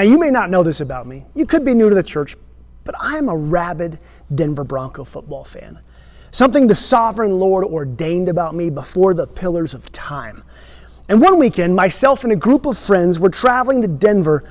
Now, you may not know this about me. You could be new to the church, but I am a rabid Denver Bronco football fan. Something the sovereign Lord ordained about me before the pillars of time. And one weekend, myself and a group of friends were traveling to Denver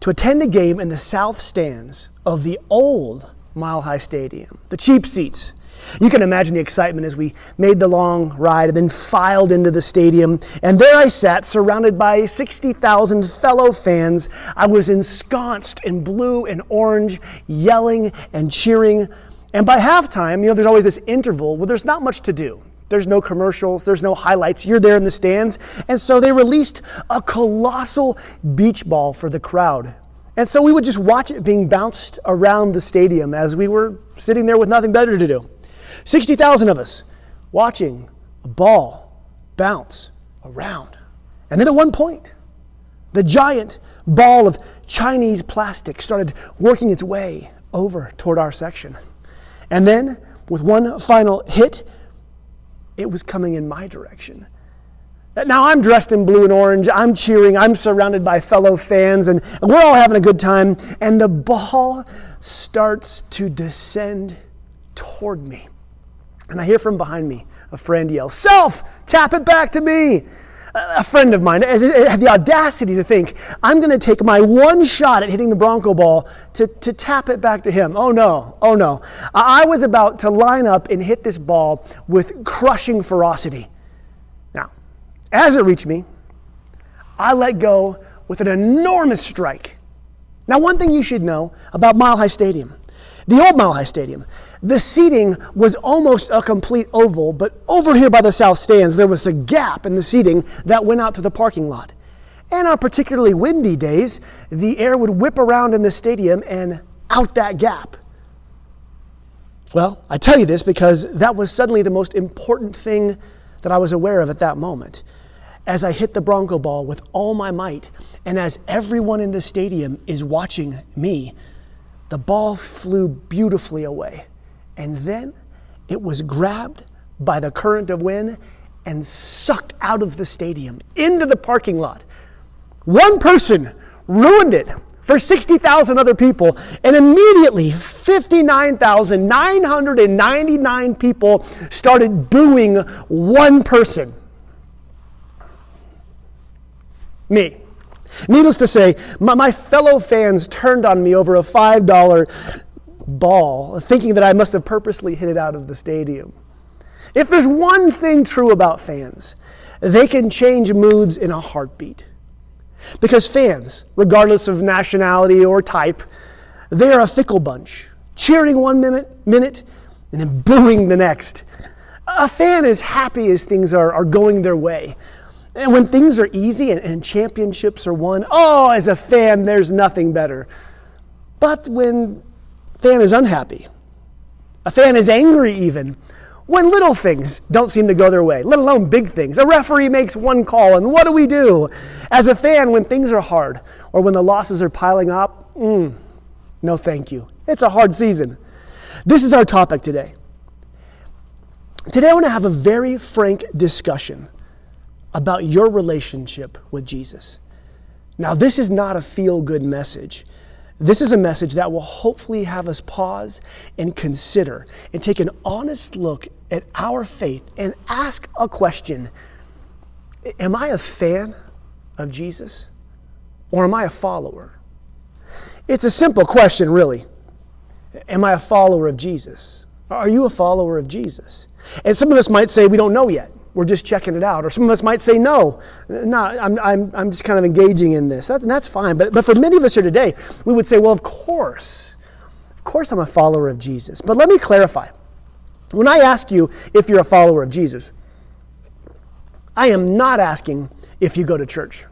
to attend a game in the south stands of the old Mile High Stadium, the cheap seats. You can imagine the excitement as we made the long ride and then filed into the stadium. And there I sat, surrounded by 60,000 fellow fans. I was ensconced in blue and orange, yelling and cheering. And by halftime, you know, there's always this interval where there's not much to do. There's no commercials, there's no highlights. You're there in the stands. And so they released a colossal beach ball for the crowd. And so we would just watch it being bounced around the stadium as we were sitting there with nothing better to do. 60,000 of us watching a ball bounce around. And then at one point, the giant ball of Chinese plastic started working its way over toward our section. And then, with one final hit, it was coming in my direction. Now I'm dressed in blue and orange. I'm cheering. I'm surrounded by fellow fans, and we're all having a good time. And the ball starts to descend toward me. And I hear from behind me a friend yell, Self, tap it back to me. A friend of mine had the audacity to think, I'm going to take my one shot at hitting the Bronco ball to, to tap it back to him. Oh no, oh no. I was about to line up and hit this ball with crushing ferocity. Now, as it reached me, I let go with an enormous strike. Now, one thing you should know about Mile High Stadium, the old Mile High Stadium, the seating was almost a complete oval, but over here by the south stands, there was a gap in the seating that went out to the parking lot. And on particularly windy days, the air would whip around in the stadium and out that gap. Well, I tell you this because that was suddenly the most important thing that I was aware of at that moment. As I hit the Bronco ball with all my might, and as everyone in the stadium is watching me, the ball flew beautifully away. And then it was grabbed by the current of wind and sucked out of the stadium into the parking lot. One person ruined it for 60,000 other people, and immediately 59,999 people started booing one person. Me. Needless to say, my, my fellow fans turned on me over a $5 ball, thinking that I must have purposely hit it out of the stadium. If there's one thing true about fans, they can change moods in a heartbeat. Because fans, regardless of nationality or type, they are a fickle bunch, cheering one minute, minute and then booing the next. A fan is happy as things are, are going their way. And when things are easy and, and championships are won, oh, as a fan, there's nothing better. But when fan is unhappy. A fan is angry even when little things don't seem to go their way, let alone big things. A referee makes one call, and what do we do? As a fan, when things are hard or when the losses are piling up, mm, no thank you. It's a hard season. This is our topic today. Today, I want to have a very frank discussion about your relationship with Jesus. Now, this is not a feel good message. This is a message that will hopefully have us pause and consider and take an honest look at our faith and ask a question Am I a fan of Jesus or am I a follower? It's a simple question, really. Am I a follower of Jesus? Are you a follower of Jesus? And some of us might say we don't know yet we're just checking it out. Or some of us might say, no, no, I'm, I'm, I'm just kind of engaging in this. That, that's fine. But, but for many of us here today, we would say, well, of course, of course I'm a follower of Jesus. But let me clarify. When I ask you if you're a follower of Jesus, I am not asking if you go to church.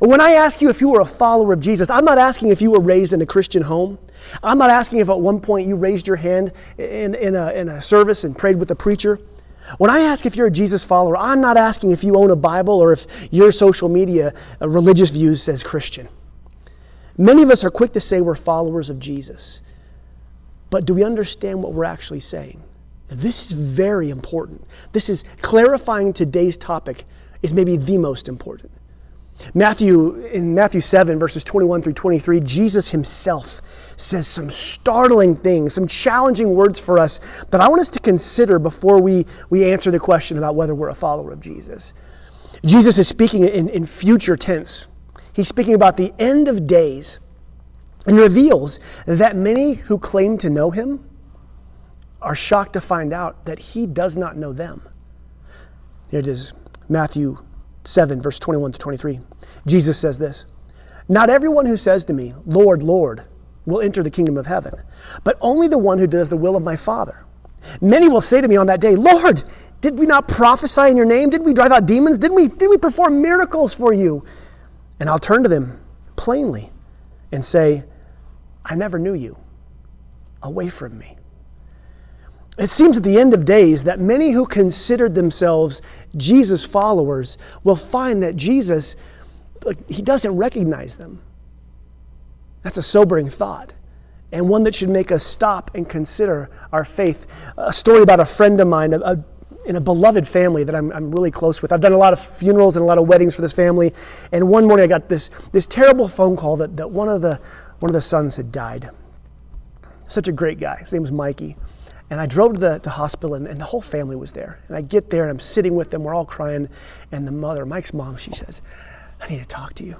When I ask you if you were a follower of Jesus, I'm not asking if you were raised in a Christian home. I'm not asking if at one point you raised your hand in, in, a, in a service and prayed with a preacher. When I ask if you're a Jesus follower, I'm not asking if you own a Bible or if your social media uh, religious views says Christian. Many of us are quick to say we're followers of Jesus. But do we understand what we're actually saying? This is very important. This is clarifying today's topic is maybe the most important. Matthew, in Matthew 7, verses 21 through 23, Jesus himself says some startling things, some challenging words for us that I want us to consider before we, we answer the question about whether we're a follower of Jesus. Jesus is speaking in, in future tense. He's speaking about the end of days and reveals that many who claim to know him are shocked to find out that he does not know them. Here it is Matthew 7, verse 21 to 23. Jesus says this Not everyone who says to me, Lord, Lord, will enter the kingdom of heaven, but only the one who does the will of my Father. Many will say to me on that day, Lord, did we not prophesy in your name? Did we drive out demons? Did we, did we perform miracles for you? And I'll turn to them plainly and say, I never knew you. Away from me. It seems at the end of days that many who considered themselves Jesus followers will find that Jesus, he doesn't recognize them. That's a sobering thought and one that should make us stop and consider our faith. A story about a friend of mine, a, a, in a beloved family that I'm, I'm really close with. I've done a lot of funerals and a lot of weddings for this family. And one morning I got this, this terrible phone call that, that one, of the, one of the sons had died. Such a great guy. His name was Mikey. And I drove to the, the hospital, and, and, the whole family was there. And I get there, and I'm sitting with them. We're all crying. And the mother, Mike's mom, she says, I need to talk to you.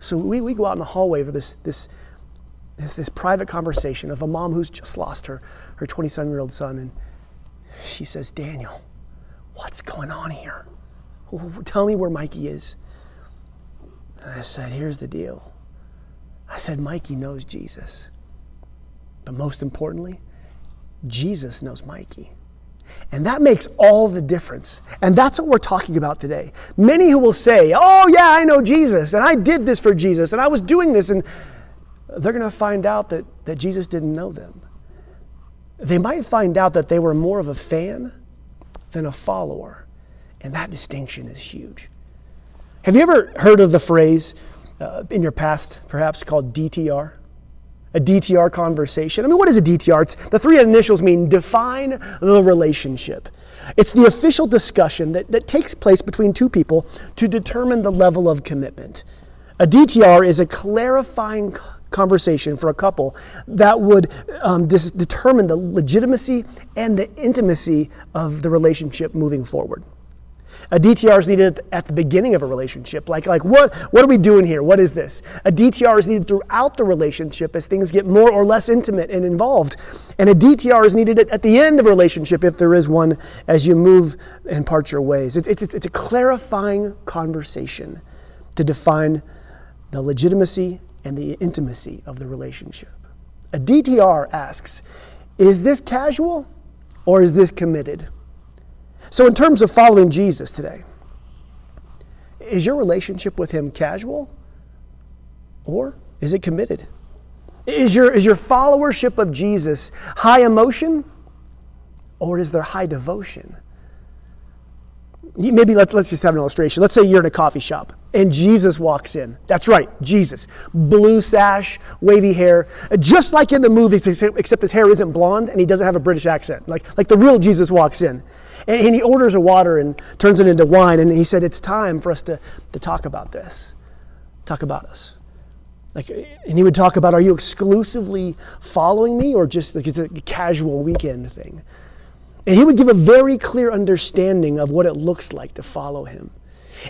So we, we go out in the hallway for this, this, this, this private conversation of a mom who's just lost her, her 27 year old son. And she says, Daniel, what's going on here? Tell me where Mikey is. And I said, Here's the deal. I said, Mikey knows Jesus. But most importantly, Jesus knows Mikey. And that makes all the difference. And that's what we're talking about today. Many who will say, Oh, yeah, I know Jesus, and I did this for Jesus, and I was doing this, and they're going to find out that, that Jesus didn't know them. They might find out that they were more of a fan than a follower. And that distinction is huge. Have you ever heard of the phrase uh, in your past, perhaps called DTR? A DTR conversation. I mean, what is a DTR? It's, the three initials mean define the relationship. It's the official discussion that, that takes place between two people to determine the level of commitment. A DTR is a clarifying conversation for a couple that would um, dis- determine the legitimacy and the intimacy of the relationship moving forward. A DTR is needed at the beginning of a relationship. Like, like what, what are we doing here? What is this? A DTR is needed throughout the relationship as things get more or less intimate and involved. And a DTR is needed at the end of a relationship, if there is one, as you move and part your ways. It's, it's, it's a clarifying conversation to define the legitimacy and the intimacy of the relationship. A DTR asks, is this casual or is this committed? So, in terms of following Jesus today, is your relationship with Him casual or is it committed? Is your, is your followership of Jesus high emotion or is there high devotion? Maybe let, let's just have an illustration. Let's say you're in a coffee shop and Jesus walks in. That's right, Jesus. Blue sash, wavy hair, just like in the movies, except his hair isn't blonde and he doesn't have a British accent. Like, like the real Jesus walks in. And, and he orders a water and turns it into wine. And he said, It's time for us to, to talk about this, talk about us. Like, and he would talk about, Are you exclusively following me or just like it's a casual weekend thing? And he would give a very clear understanding of what it looks like to follow him.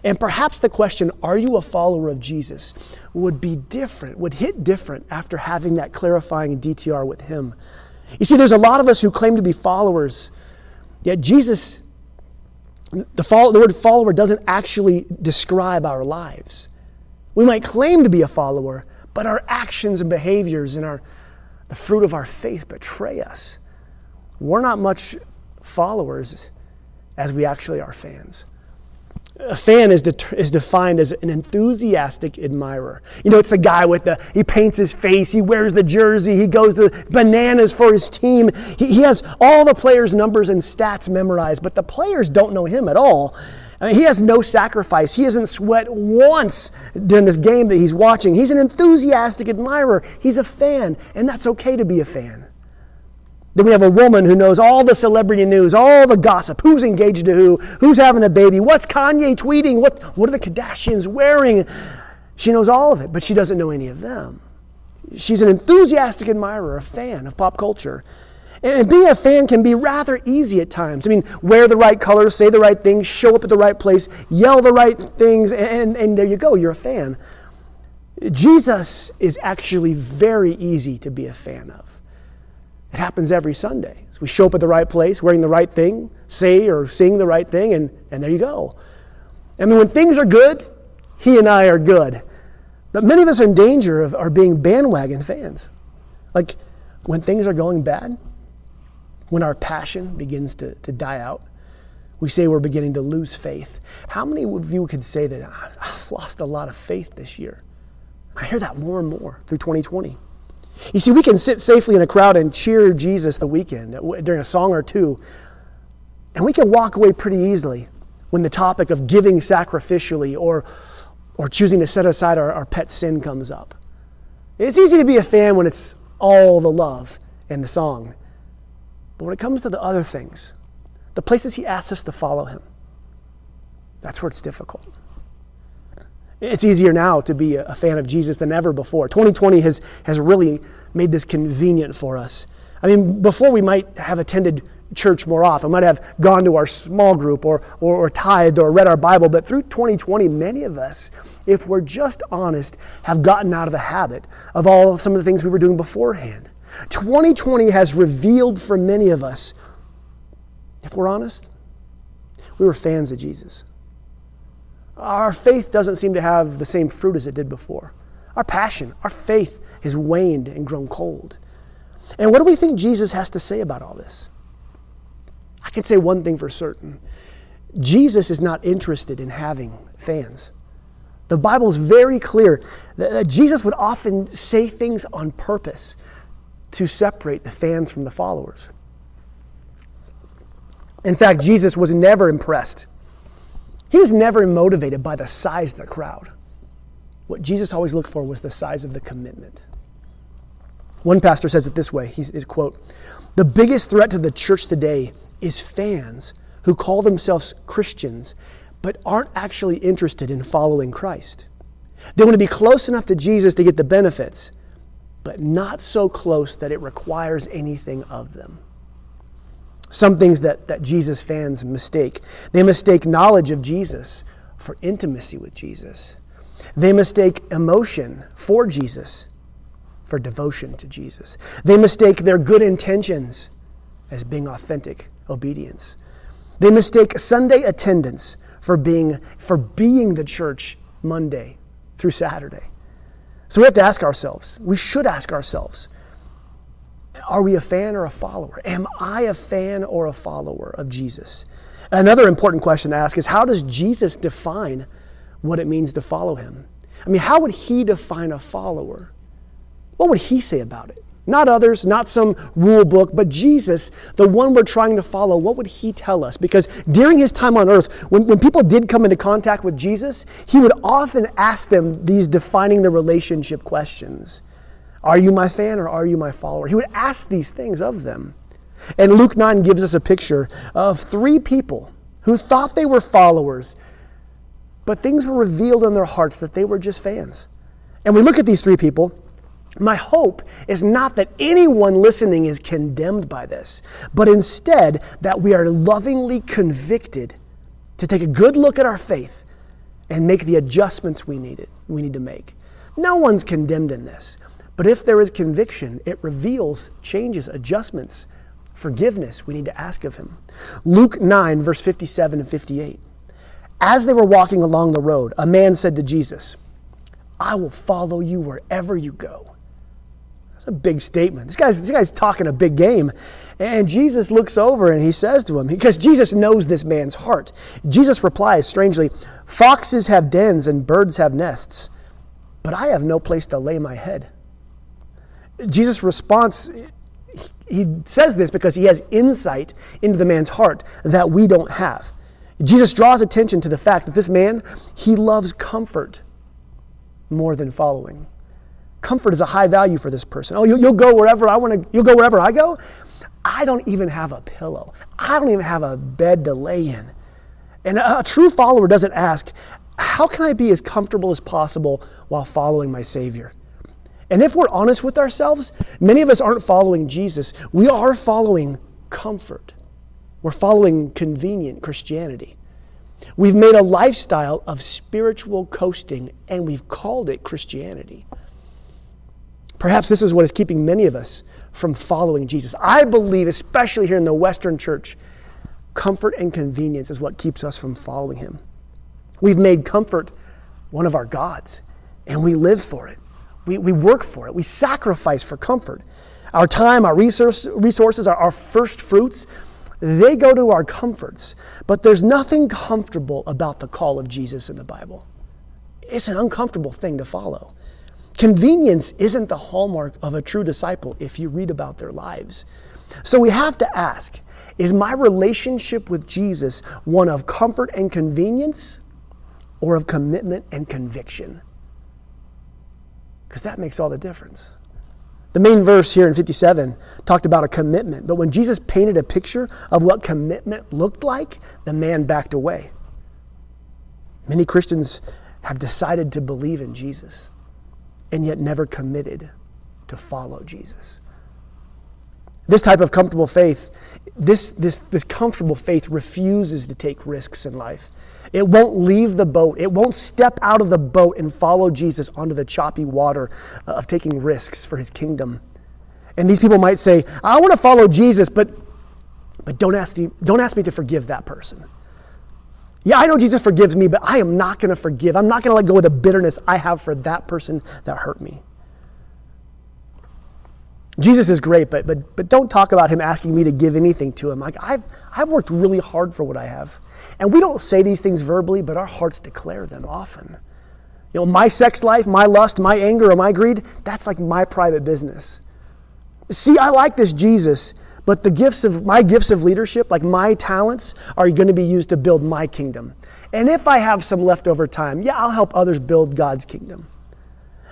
And perhaps the question, Are you a follower of Jesus? would be different, would hit different after having that clarifying DTR with him. You see, there's a lot of us who claim to be followers Yet Jesus, the, follow, the word follower doesn't actually describe our lives. We might claim to be a follower, but our actions and behaviors and our, the fruit of our faith betray us. We're not much followers as we actually are fans a fan is, is defined as an enthusiastic admirer. You know, it's the guy with the, he paints his face, he wears the jersey, he goes to bananas for his team. He, he has all the players' numbers and stats memorized, but the players don't know him at all. I mean, he has no sacrifice. He hasn't sweat once during this game that he's watching. He's an enthusiastic admirer. He's a fan, and that's okay to be a fan. Then we have a woman who knows all the celebrity news, all the gossip, who's engaged to who, who's having a baby, what's Kanye tweeting, what, what are the Kardashians wearing. She knows all of it, but she doesn't know any of them. She's an enthusiastic admirer, a fan of pop culture. And being a fan can be rather easy at times. I mean, wear the right colors, say the right things, show up at the right place, yell the right things, and, and there you go, you're a fan. Jesus is actually very easy to be a fan of. It happens every Sunday. So we show up at the right place, wearing the right thing, say or sing the right thing, and, and there you go. I mean, when things are good, he and I are good. But many of us are in danger of are being bandwagon fans. Like when things are going bad, when our passion begins to, to die out, we say we're beginning to lose faith. How many of you could say that I've lost a lot of faith this year? I hear that more and more through 2020. You see, we can sit safely in a crowd and cheer Jesus the weekend during a song or two, and we can walk away pretty easily when the topic of giving sacrificially or, or choosing to set aside our, our pet sin comes up. It's easy to be a fan when it's all the love and the song. But when it comes to the other things, the places He asks us to follow Him, that's where it's difficult. It's easier now to be a fan of Jesus than ever before. 2020 has, has really made this convenient for us. I mean, before we might have attended church more often, might have gone to our small group or, or, or tithed or read our Bible, but through 2020, many of us, if we're just honest, have gotten out of the habit of all some of the things we were doing beforehand. 2020 has revealed for many of us, if we're honest, we were fans of Jesus our faith doesn't seem to have the same fruit as it did before. Our passion, our faith has waned and grown cold. And what do we think Jesus has to say about all this? I can say one thing for certain Jesus is not interested in having fans. The Bible is very clear that Jesus would often say things on purpose to separate the fans from the followers. In fact, Jesus was never impressed he was never motivated by the size of the crowd. What Jesus always looked for was the size of the commitment. One pastor says it this way He's quote, The biggest threat to the church today is fans who call themselves Christians but aren't actually interested in following Christ. They want to be close enough to Jesus to get the benefits, but not so close that it requires anything of them. Some things that, that Jesus fans mistake. They mistake knowledge of Jesus for intimacy with Jesus. They mistake emotion for Jesus for devotion to Jesus. They mistake their good intentions as being authentic obedience. They mistake Sunday attendance for being, for being the church Monday through Saturday. So we have to ask ourselves, we should ask ourselves, are we a fan or a follower? Am I a fan or a follower of Jesus? Another important question to ask is how does Jesus define what it means to follow him? I mean, how would he define a follower? What would he say about it? Not others, not some rule book, but Jesus, the one we're trying to follow, what would he tell us? Because during his time on earth, when, when people did come into contact with Jesus, he would often ask them these defining the relationship questions. Are you my fan or are you my follower? He would ask these things of them. And Luke 9 gives us a picture of three people who thought they were followers, but things were revealed in their hearts that they were just fans. And we look at these three people. My hope is not that anyone listening is condemned by this, but instead that we are lovingly convicted to take a good look at our faith and make the adjustments we need, it, we need to make. No one's condemned in this. But if there is conviction, it reveals changes, adjustments, forgiveness we need to ask of him. Luke 9, verse 57 and 58. As they were walking along the road, a man said to Jesus, I will follow you wherever you go. That's a big statement. This guy's, this guy's talking a big game. And Jesus looks over and he says to him, because Jesus knows this man's heart. Jesus replies strangely, Foxes have dens and birds have nests, but I have no place to lay my head. Jesus' response, he says this because he has insight into the man's heart that we don't have. Jesus draws attention to the fact that this man, he loves comfort more than following. Comfort is a high value for this person. Oh, you'll, go wherever I want to, you'll go wherever I go? I don't even have a pillow. I don't even have a bed to lay in. And a true follower doesn't ask, How can I be as comfortable as possible while following my Savior? And if we're honest with ourselves, many of us aren't following Jesus. We are following comfort. We're following convenient Christianity. We've made a lifestyle of spiritual coasting and we've called it Christianity. Perhaps this is what is keeping many of us from following Jesus. I believe, especially here in the Western church, comfort and convenience is what keeps us from following him. We've made comfort one of our gods, and we live for it. We, we work for it. We sacrifice for comfort. Our time, our resource, resources, our, our first fruits, they go to our comforts. But there's nothing comfortable about the call of Jesus in the Bible. It's an uncomfortable thing to follow. Convenience isn't the hallmark of a true disciple if you read about their lives. So we have to ask is my relationship with Jesus one of comfort and convenience or of commitment and conviction? Because that makes all the difference. The main verse here in 57 talked about a commitment, but when Jesus painted a picture of what commitment looked like, the man backed away. Many Christians have decided to believe in Jesus and yet never committed to follow Jesus. This type of comfortable faith, this, this, this comfortable faith refuses to take risks in life. It won't leave the boat. It won't step out of the boat and follow Jesus onto the choppy water uh, of taking risks for his kingdom. And these people might say, I want to follow Jesus, but, but don't, ask me, don't ask me to forgive that person. Yeah, I know Jesus forgives me, but I am not going to forgive. I'm not going to let go of the bitterness I have for that person that hurt me. Jesus is great, but, but, but don't talk about him asking me to give anything to him. Like, I've, I've worked really hard for what I have. And we don't say these things verbally, but our hearts declare them often. You know, my sex life, my lust, my anger, or my greed, that's like my private business. See, I like this Jesus, but the gifts of my gifts of leadership, like my talents, are going to be used to build my kingdom. And if I have some leftover time, yeah, I'll help others build God's kingdom.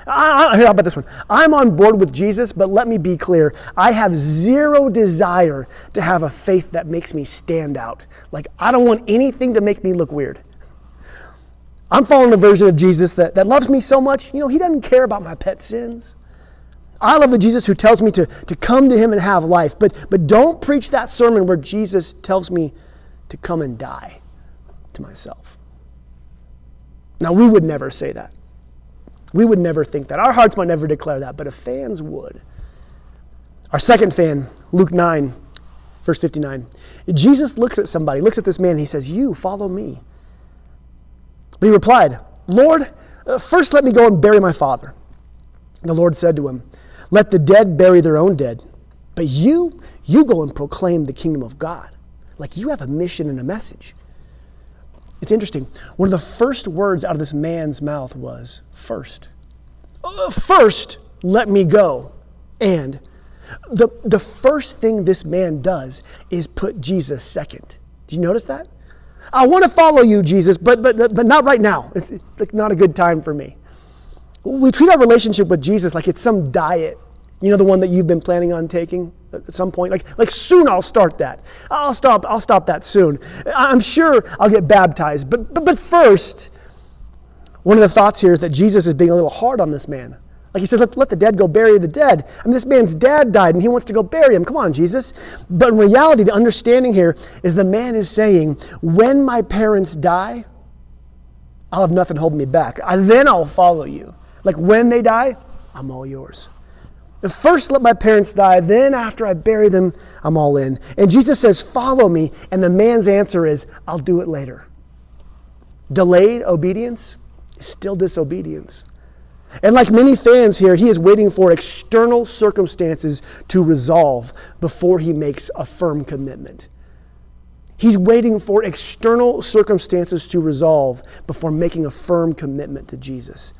I, I, how about this one? I'm on board with Jesus, but let me be clear. I have zero desire to have a faith that makes me stand out. Like, I don't want anything to make me look weird. I'm following a version of Jesus that, that loves me so much, you know, he doesn't care about my pet sins. I love the Jesus who tells me to, to come to him and have life, but, but don't preach that sermon where Jesus tells me to come and die to myself. Now, we would never say that. We would never think that. Our hearts might never declare that, but if fans would. Our second fan, Luke 9, verse 59. Jesus looks at somebody, looks at this man, and he says, You, follow me. But he replied, Lord, uh, first let me go and bury my father. And the Lord said to him, Let the dead bury their own dead. But you, you go and proclaim the kingdom of God. Like you have a mission and a message. It's interesting. One of the first words out of this man's mouth was, first. Uh, first, let me go. And the, the first thing this man does is put Jesus second. Did you notice that? I want to follow you, Jesus, but, but, but not right now. It's like not a good time for me. We treat our relationship with Jesus like it's some diet. You know, the one that you've been planning on taking? at some point. Like, like soon I'll start that. I'll stop, I'll stop that soon. I'm sure I'll get baptized. But, but, but first, one of the thoughts here is that Jesus is being a little hard on this man. Like he says, let, let the dead go bury the dead. I mean, this man's dad died and he wants to go bury him. Come on, Jesus. But in reality, the understanding here is the man is saying, when my parents die, I'll have nothing holding me back. I, then I'll follow you. Like when they die, I'm all yours. First, let my parents die. Then, after I bury them, I'm all in. And Jesus says, Follow me. And the man's answer is, I'll do it later. Delayed obedience is still disobedience. And like many fans here, he is waiting for external circumstances to resolve before he makes a firm commitment. He's waiting for external circumstances to resolve before making a firm commitment to Jesus.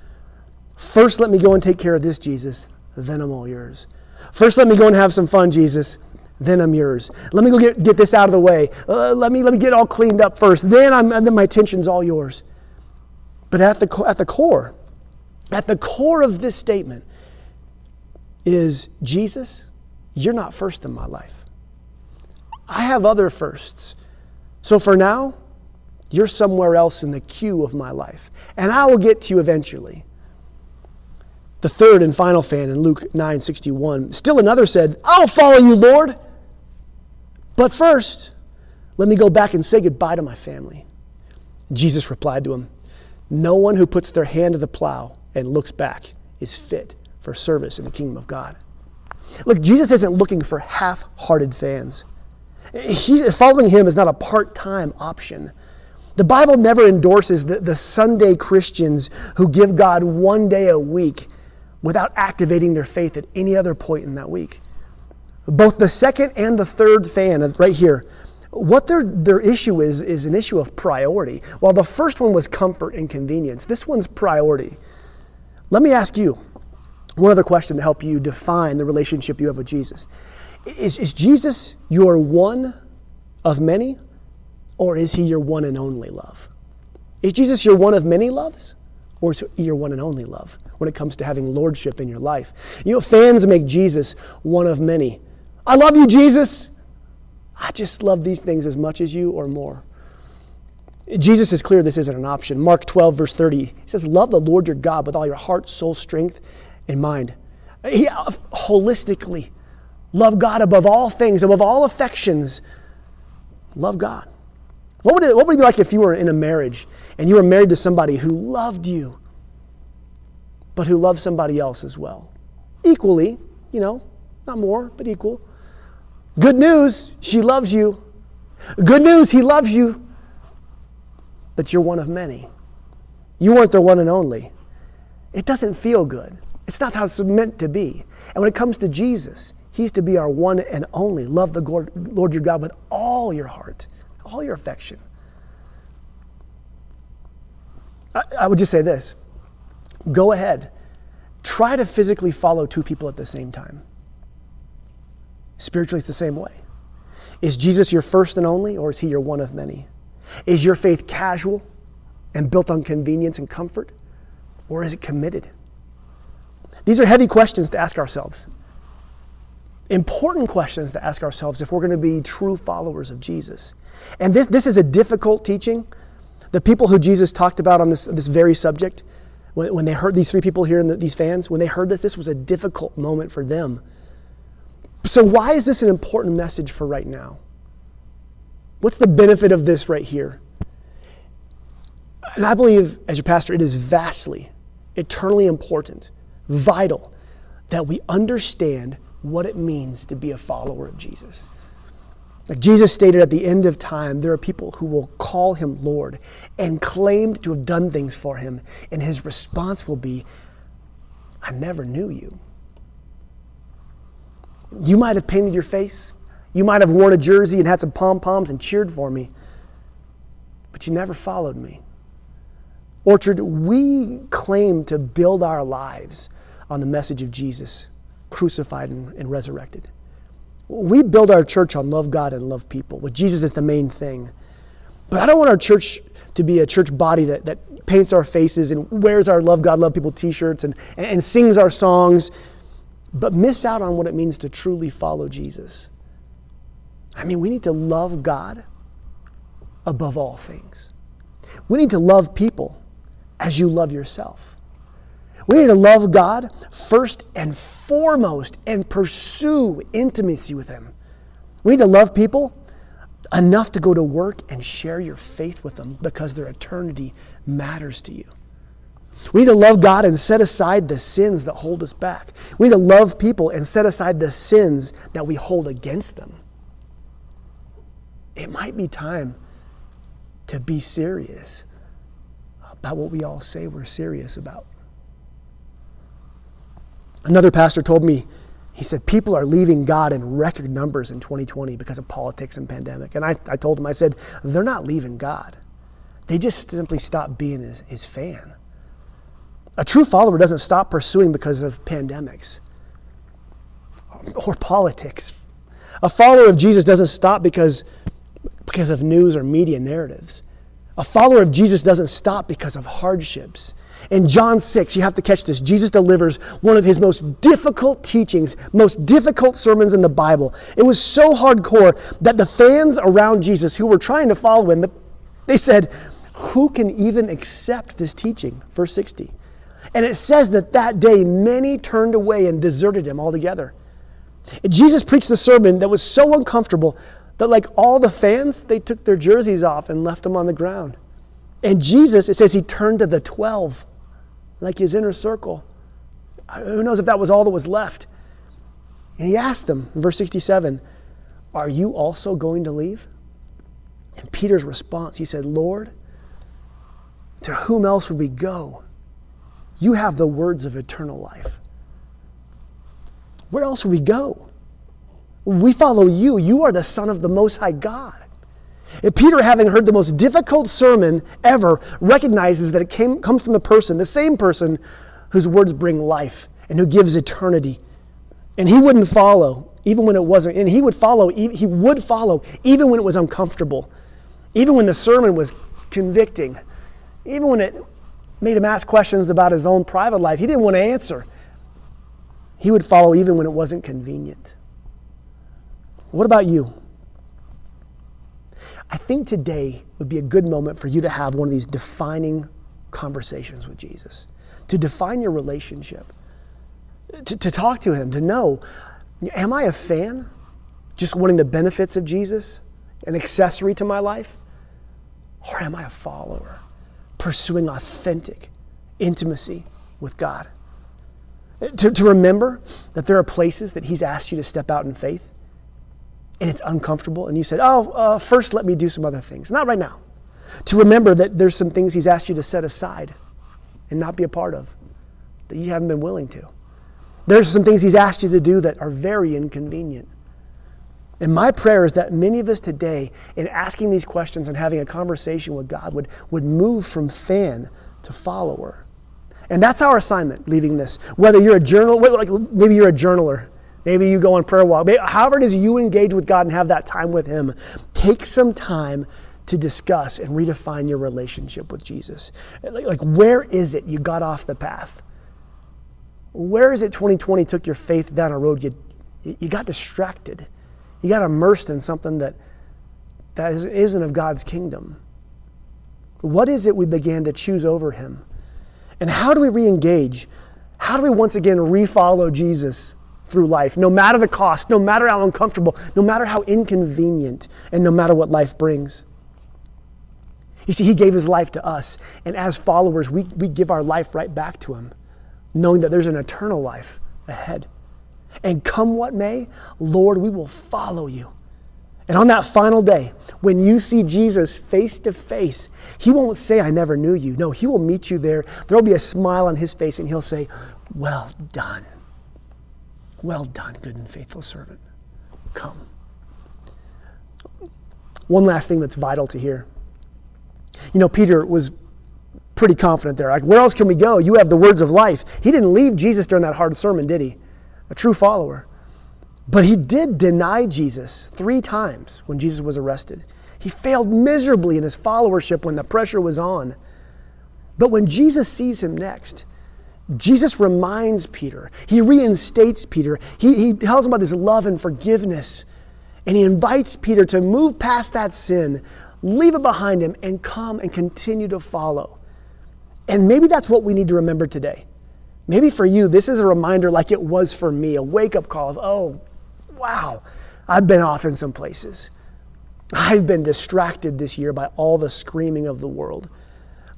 First, let me go and take care of this, Jesus then I'm all yours. First, let me go and have some fun, Jesus. Then I'm yours. Let me go get, get this out of the way. Uh, let, me, let me get it all cleaned up first. Then, I'm, then my attention's all yours. But at the, at the core, at the core of this statement is Jesus, you're not first in my life. I have other firsts. So for now, you're somewhere else in the queue of my life, and I will get to you eventually. The third and final fan in Luke 9:61, still another said, "I'll follow you, Lord. But first, let me go back and say goodbye to my family." Jesus replied to him, "No one who puts their hand to the plow and looks back is fit for service in the kingdom of God." Look, Jesus isn't looking for half-hearted fans. He, following him is not a part-time option. The Bible never endorses the, the Sunday Christians who give God one day a week without activating their faith at any other point in that week. Both the second and the third fan, uh, right here, what their, their issue is, is an issue of priority. While the first one was comfort and convenience, this one's priority. Let me ask you one other question to help you define the relationship you have with Jesus. Is, is Jesus your one of many, or is he your one and only love? Is Jesus your one of many loves, or is he your one and only love? When it comes to having lordship in your life. You know, fans make Jesus one of many. I love you, Jesus. I just love these things as much as you or more. Jesus is clear this isn't an option. Mark 12, verse 30, he says, Love the Lord your God with all your heart, soul, strength, and mind. He, uh, holistically, love God above all things, above all affections. Love God. What would, it, what would it be like if you were in a marriage and you were married to somebody who loved you but who loves somebody else as well. Equally, you know, not more, but equal. Good news, she loves you. Good news, he loves you. But you're one of many. You weren't the one and only. It doesn't feel good. It's not how it's meant to be. And when it comes to Jesus, he's to be our one and only. Love the Lord your God with all your heart, all your affection. I, I would just say this go ahead. Try to physically follow two people at the same time. Spiritually, it's the same way. Is Jesus your first and only, or is he your one of many? Is your faith casual and built on convenience and comfort, or is it committed? These are heavy questions to ask ourselves. Important questions to ask ourselves if we're going to be true followers of Jesus. And this, this is a difficult teaching. The people who Jesus talked about on this, this very subject, when, when they heard these three people here and the, these fans, when they heard that this was a difficult moment for them. So, why is this an important message for right now? What's the benefit of this right here? And I believe, as your pastor, it is vastly, eternally important, vital that we understand what it means to be a follower of Jesus. Like Jesus stated at the end of time, there are people who will call him Lord and claimed to have done things for him, and his response will be, I never knew you. You might have painted your face, you might have worn a jersey and had some pom poms and cheered for me, but you never followed me. Orchard, we claim to build our lives on the message of Jesus, crucified and, and resurrected we build our church on love God and love people, with Jesus is the main thing. But I don't want our church to be a church body that, that paints our faces and wears our love God, love people t shirts and, and sings our songs, but miss out on what it means to truly follow Jesus. I mean, we need to love God above all things. We need to love people as you love yourself. We need to love God first and foremost and pursue intimacy with Him. We need to love people enough to go to work and share your faith with them because their eternity matters to you. We need to love God and set aside the sins that hold us back. We need to love people and set aside the sins that we hold against them. It might be time to be serious about what we all say we're serious about. Another pastor told me, he said, people are leaving God in record numbers in 2020 because of politics and pandemic. And I, I told him, I said, they're not leaving God. They just simply stopped being his, his fan. A true follower doesn't stop pursuing because of pandemics or politics. A follower of Jesus doesn't stop because, because of news or media narratives. A follower of Jesus doesn't stop because of hardships. In John 6, you have to catch this. Jesus delivers one of his most difficult teachings, most difficult sermons in the Bible. It was so hardcore that the fans around Jesus who were trying to follow him, they said, Who can even accept this teaching? Verse 60. And it says that that day many turned away and deserted him altogether. Jesus preached a sermon that was so uncomfortable that, like all the fans, they took their jerseys off and left them on the ground. And Jesus, it says he turned to the 12, like his inner circle. Who knows if that was all that was left? And he asked them in verse 67 Are you also going to leave? And Peter's response, he said, Lord, to whom else would we go? You have the words of eternal life. Where else would we go? We follow you. You are the Son of the Most High God. Peter, having heard the most difficult sermon ever, recognizes that it came, comes from the person, the same person whose words bring life and who gives eternity. And he wouldn't follow, even when it wasn't, and he would follow, he would follow, even when it was uncomfortable, even when the sermon was convicting, even when it made him ask questions about his own private life. He didn't want to answer. He would follow even when it wasn't convenient. What about you? I think today would be a good moment for you to have one of these defining conversations with Jesus, to define your relationship, to, to talk to Him, to know am I a fan, just wanting the benefits of Jesus, an accessory to my life? Or am I a follower, pursuing authentic intimacy with God? To, to remember that there are places that He's asked you to step out in faith and it's uncomfortable, and you said, Oh, uh, first let me do some other things. Not right now. To remember that there's some things He's asked you to set aside and not be a part of that you haven't been willing to. There's some things He's asked you to do that are very inconvenient. And my prayer is that many of us today, in asking these questions and having a conversation with God, would, would move from fan to follower. And that's our assignment leaving this. Whether you're a journal, like maybe you're a journaler Maybe you go on prayer walk. However it is you engage with God and have that time with Him, take some time to discuss and redefine your relationship with Jesus. Like, where is it you got off the path? Where is it 2020 took your faith down a road you, you got distracted? You got immersed in something that, that isn't of God's kingdom. What is it we began to choose over Him? And how do we re engage? How do we once again refollow Jesus? Through life, no matter the cost, no matter how uncomfortable, no matter how inconvenient, and no matter what life brings. You see, He gave His life to us, and as followers, we, we give our life right back to Him, knowing that there's an eternal life ahead. And come what may, Lord, we will follow you. And on that final day, when you see Jesus face to face, he won't say, I never knew you. No, he will meet you there. There will be a smile on his face, and he'll say, Well done. Well done, good and faithful servant. Come. One last thing that's vital to hear. You know, Peter was pretty confident there. Like, where else can we go? You have the words of life. He didn't leave Jesus during that hard sermon, did he? A true follower. But he did deny Jesus three times when Jesus was arrested. He failed miserably in his followership when the pressure was on. But when Jesus sees him next, Jesus reminds Peter, he reinstates Peter, he, he tells him about his love and forgiveness, and he invites Peter to move past that sin, leave it behind him, and come and continue to follow. And maybe that's what we need to remember today. Maybe for you, this is a reminder like it was for me, a wake up call of, oh, wow, I've been off in some places. I've been distracted this year by all the screaming of the world.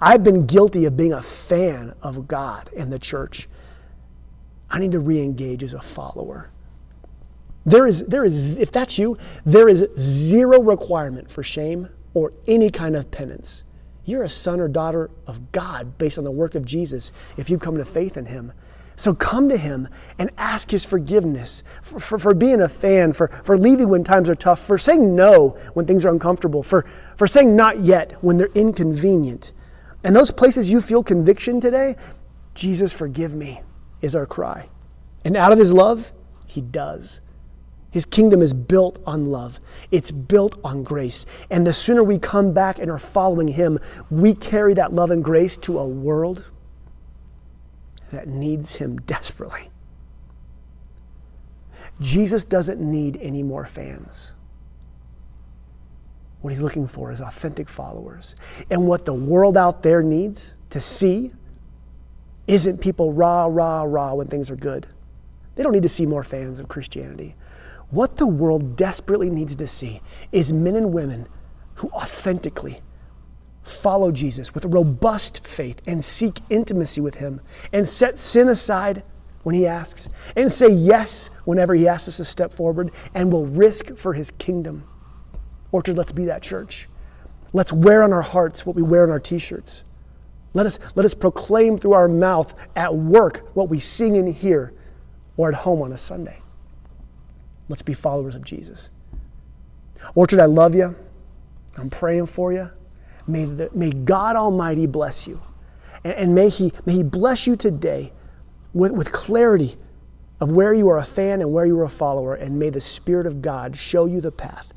I've been guilty of being a fan of God and the church. I need to re engage as a follower. There is, there is, if that's you, there is zero requirement for shame or any kind of penance. You're a son or daughter of God based on the work of Jesus if you come to faith in Him. So come to Him and ask His forgiveness for, for, for, being a fan, for, for leaving when times are tough, for saying no when things are uncomfortable, for, for saying not yet when they're inconvenient. And those places you feel conviction today, Jesus, forgive me, is our cry. And out of his love, he does. His kingdom is built on love. It's built on grace. And the sooner we come back and are following Him, we carry that love and grace to a world that needs Him desperately. Jesus doesn't need any more fans. What He's looking for is authentic followers. And what the world out there needs to see isn't people rah, rah, rah when things are good. They don't need to see more fans of Christianity. What the world desperately needs to see is men and women who authentically follow Jesus with robust faith and seek intimacy with Him and set sin aside when He asks and say yes whenever He asks us to step forward and will risk for His kingdom. Orchard, let's be that church. Let's wear on our hearts what we wear on our t shirts. Let us, let us proclaim through our mouth at work what we sing and hear or at home on a Sunday. Let's be followers of Jesus. Orchard, I love you. I'm praying for you. May, the, may God Almighty bless you. And, and may, he, may He bless you today with, with clarity of where you are a fan and where you are a follower. And may the Spirit of God show you the path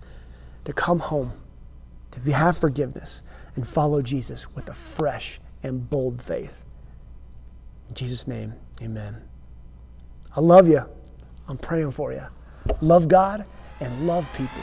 to come home, to have forgiveness, and follow Jesus with a fresh and bold faith. In Jesus' name, amen. I love you. I'm praying for you love God, and love people.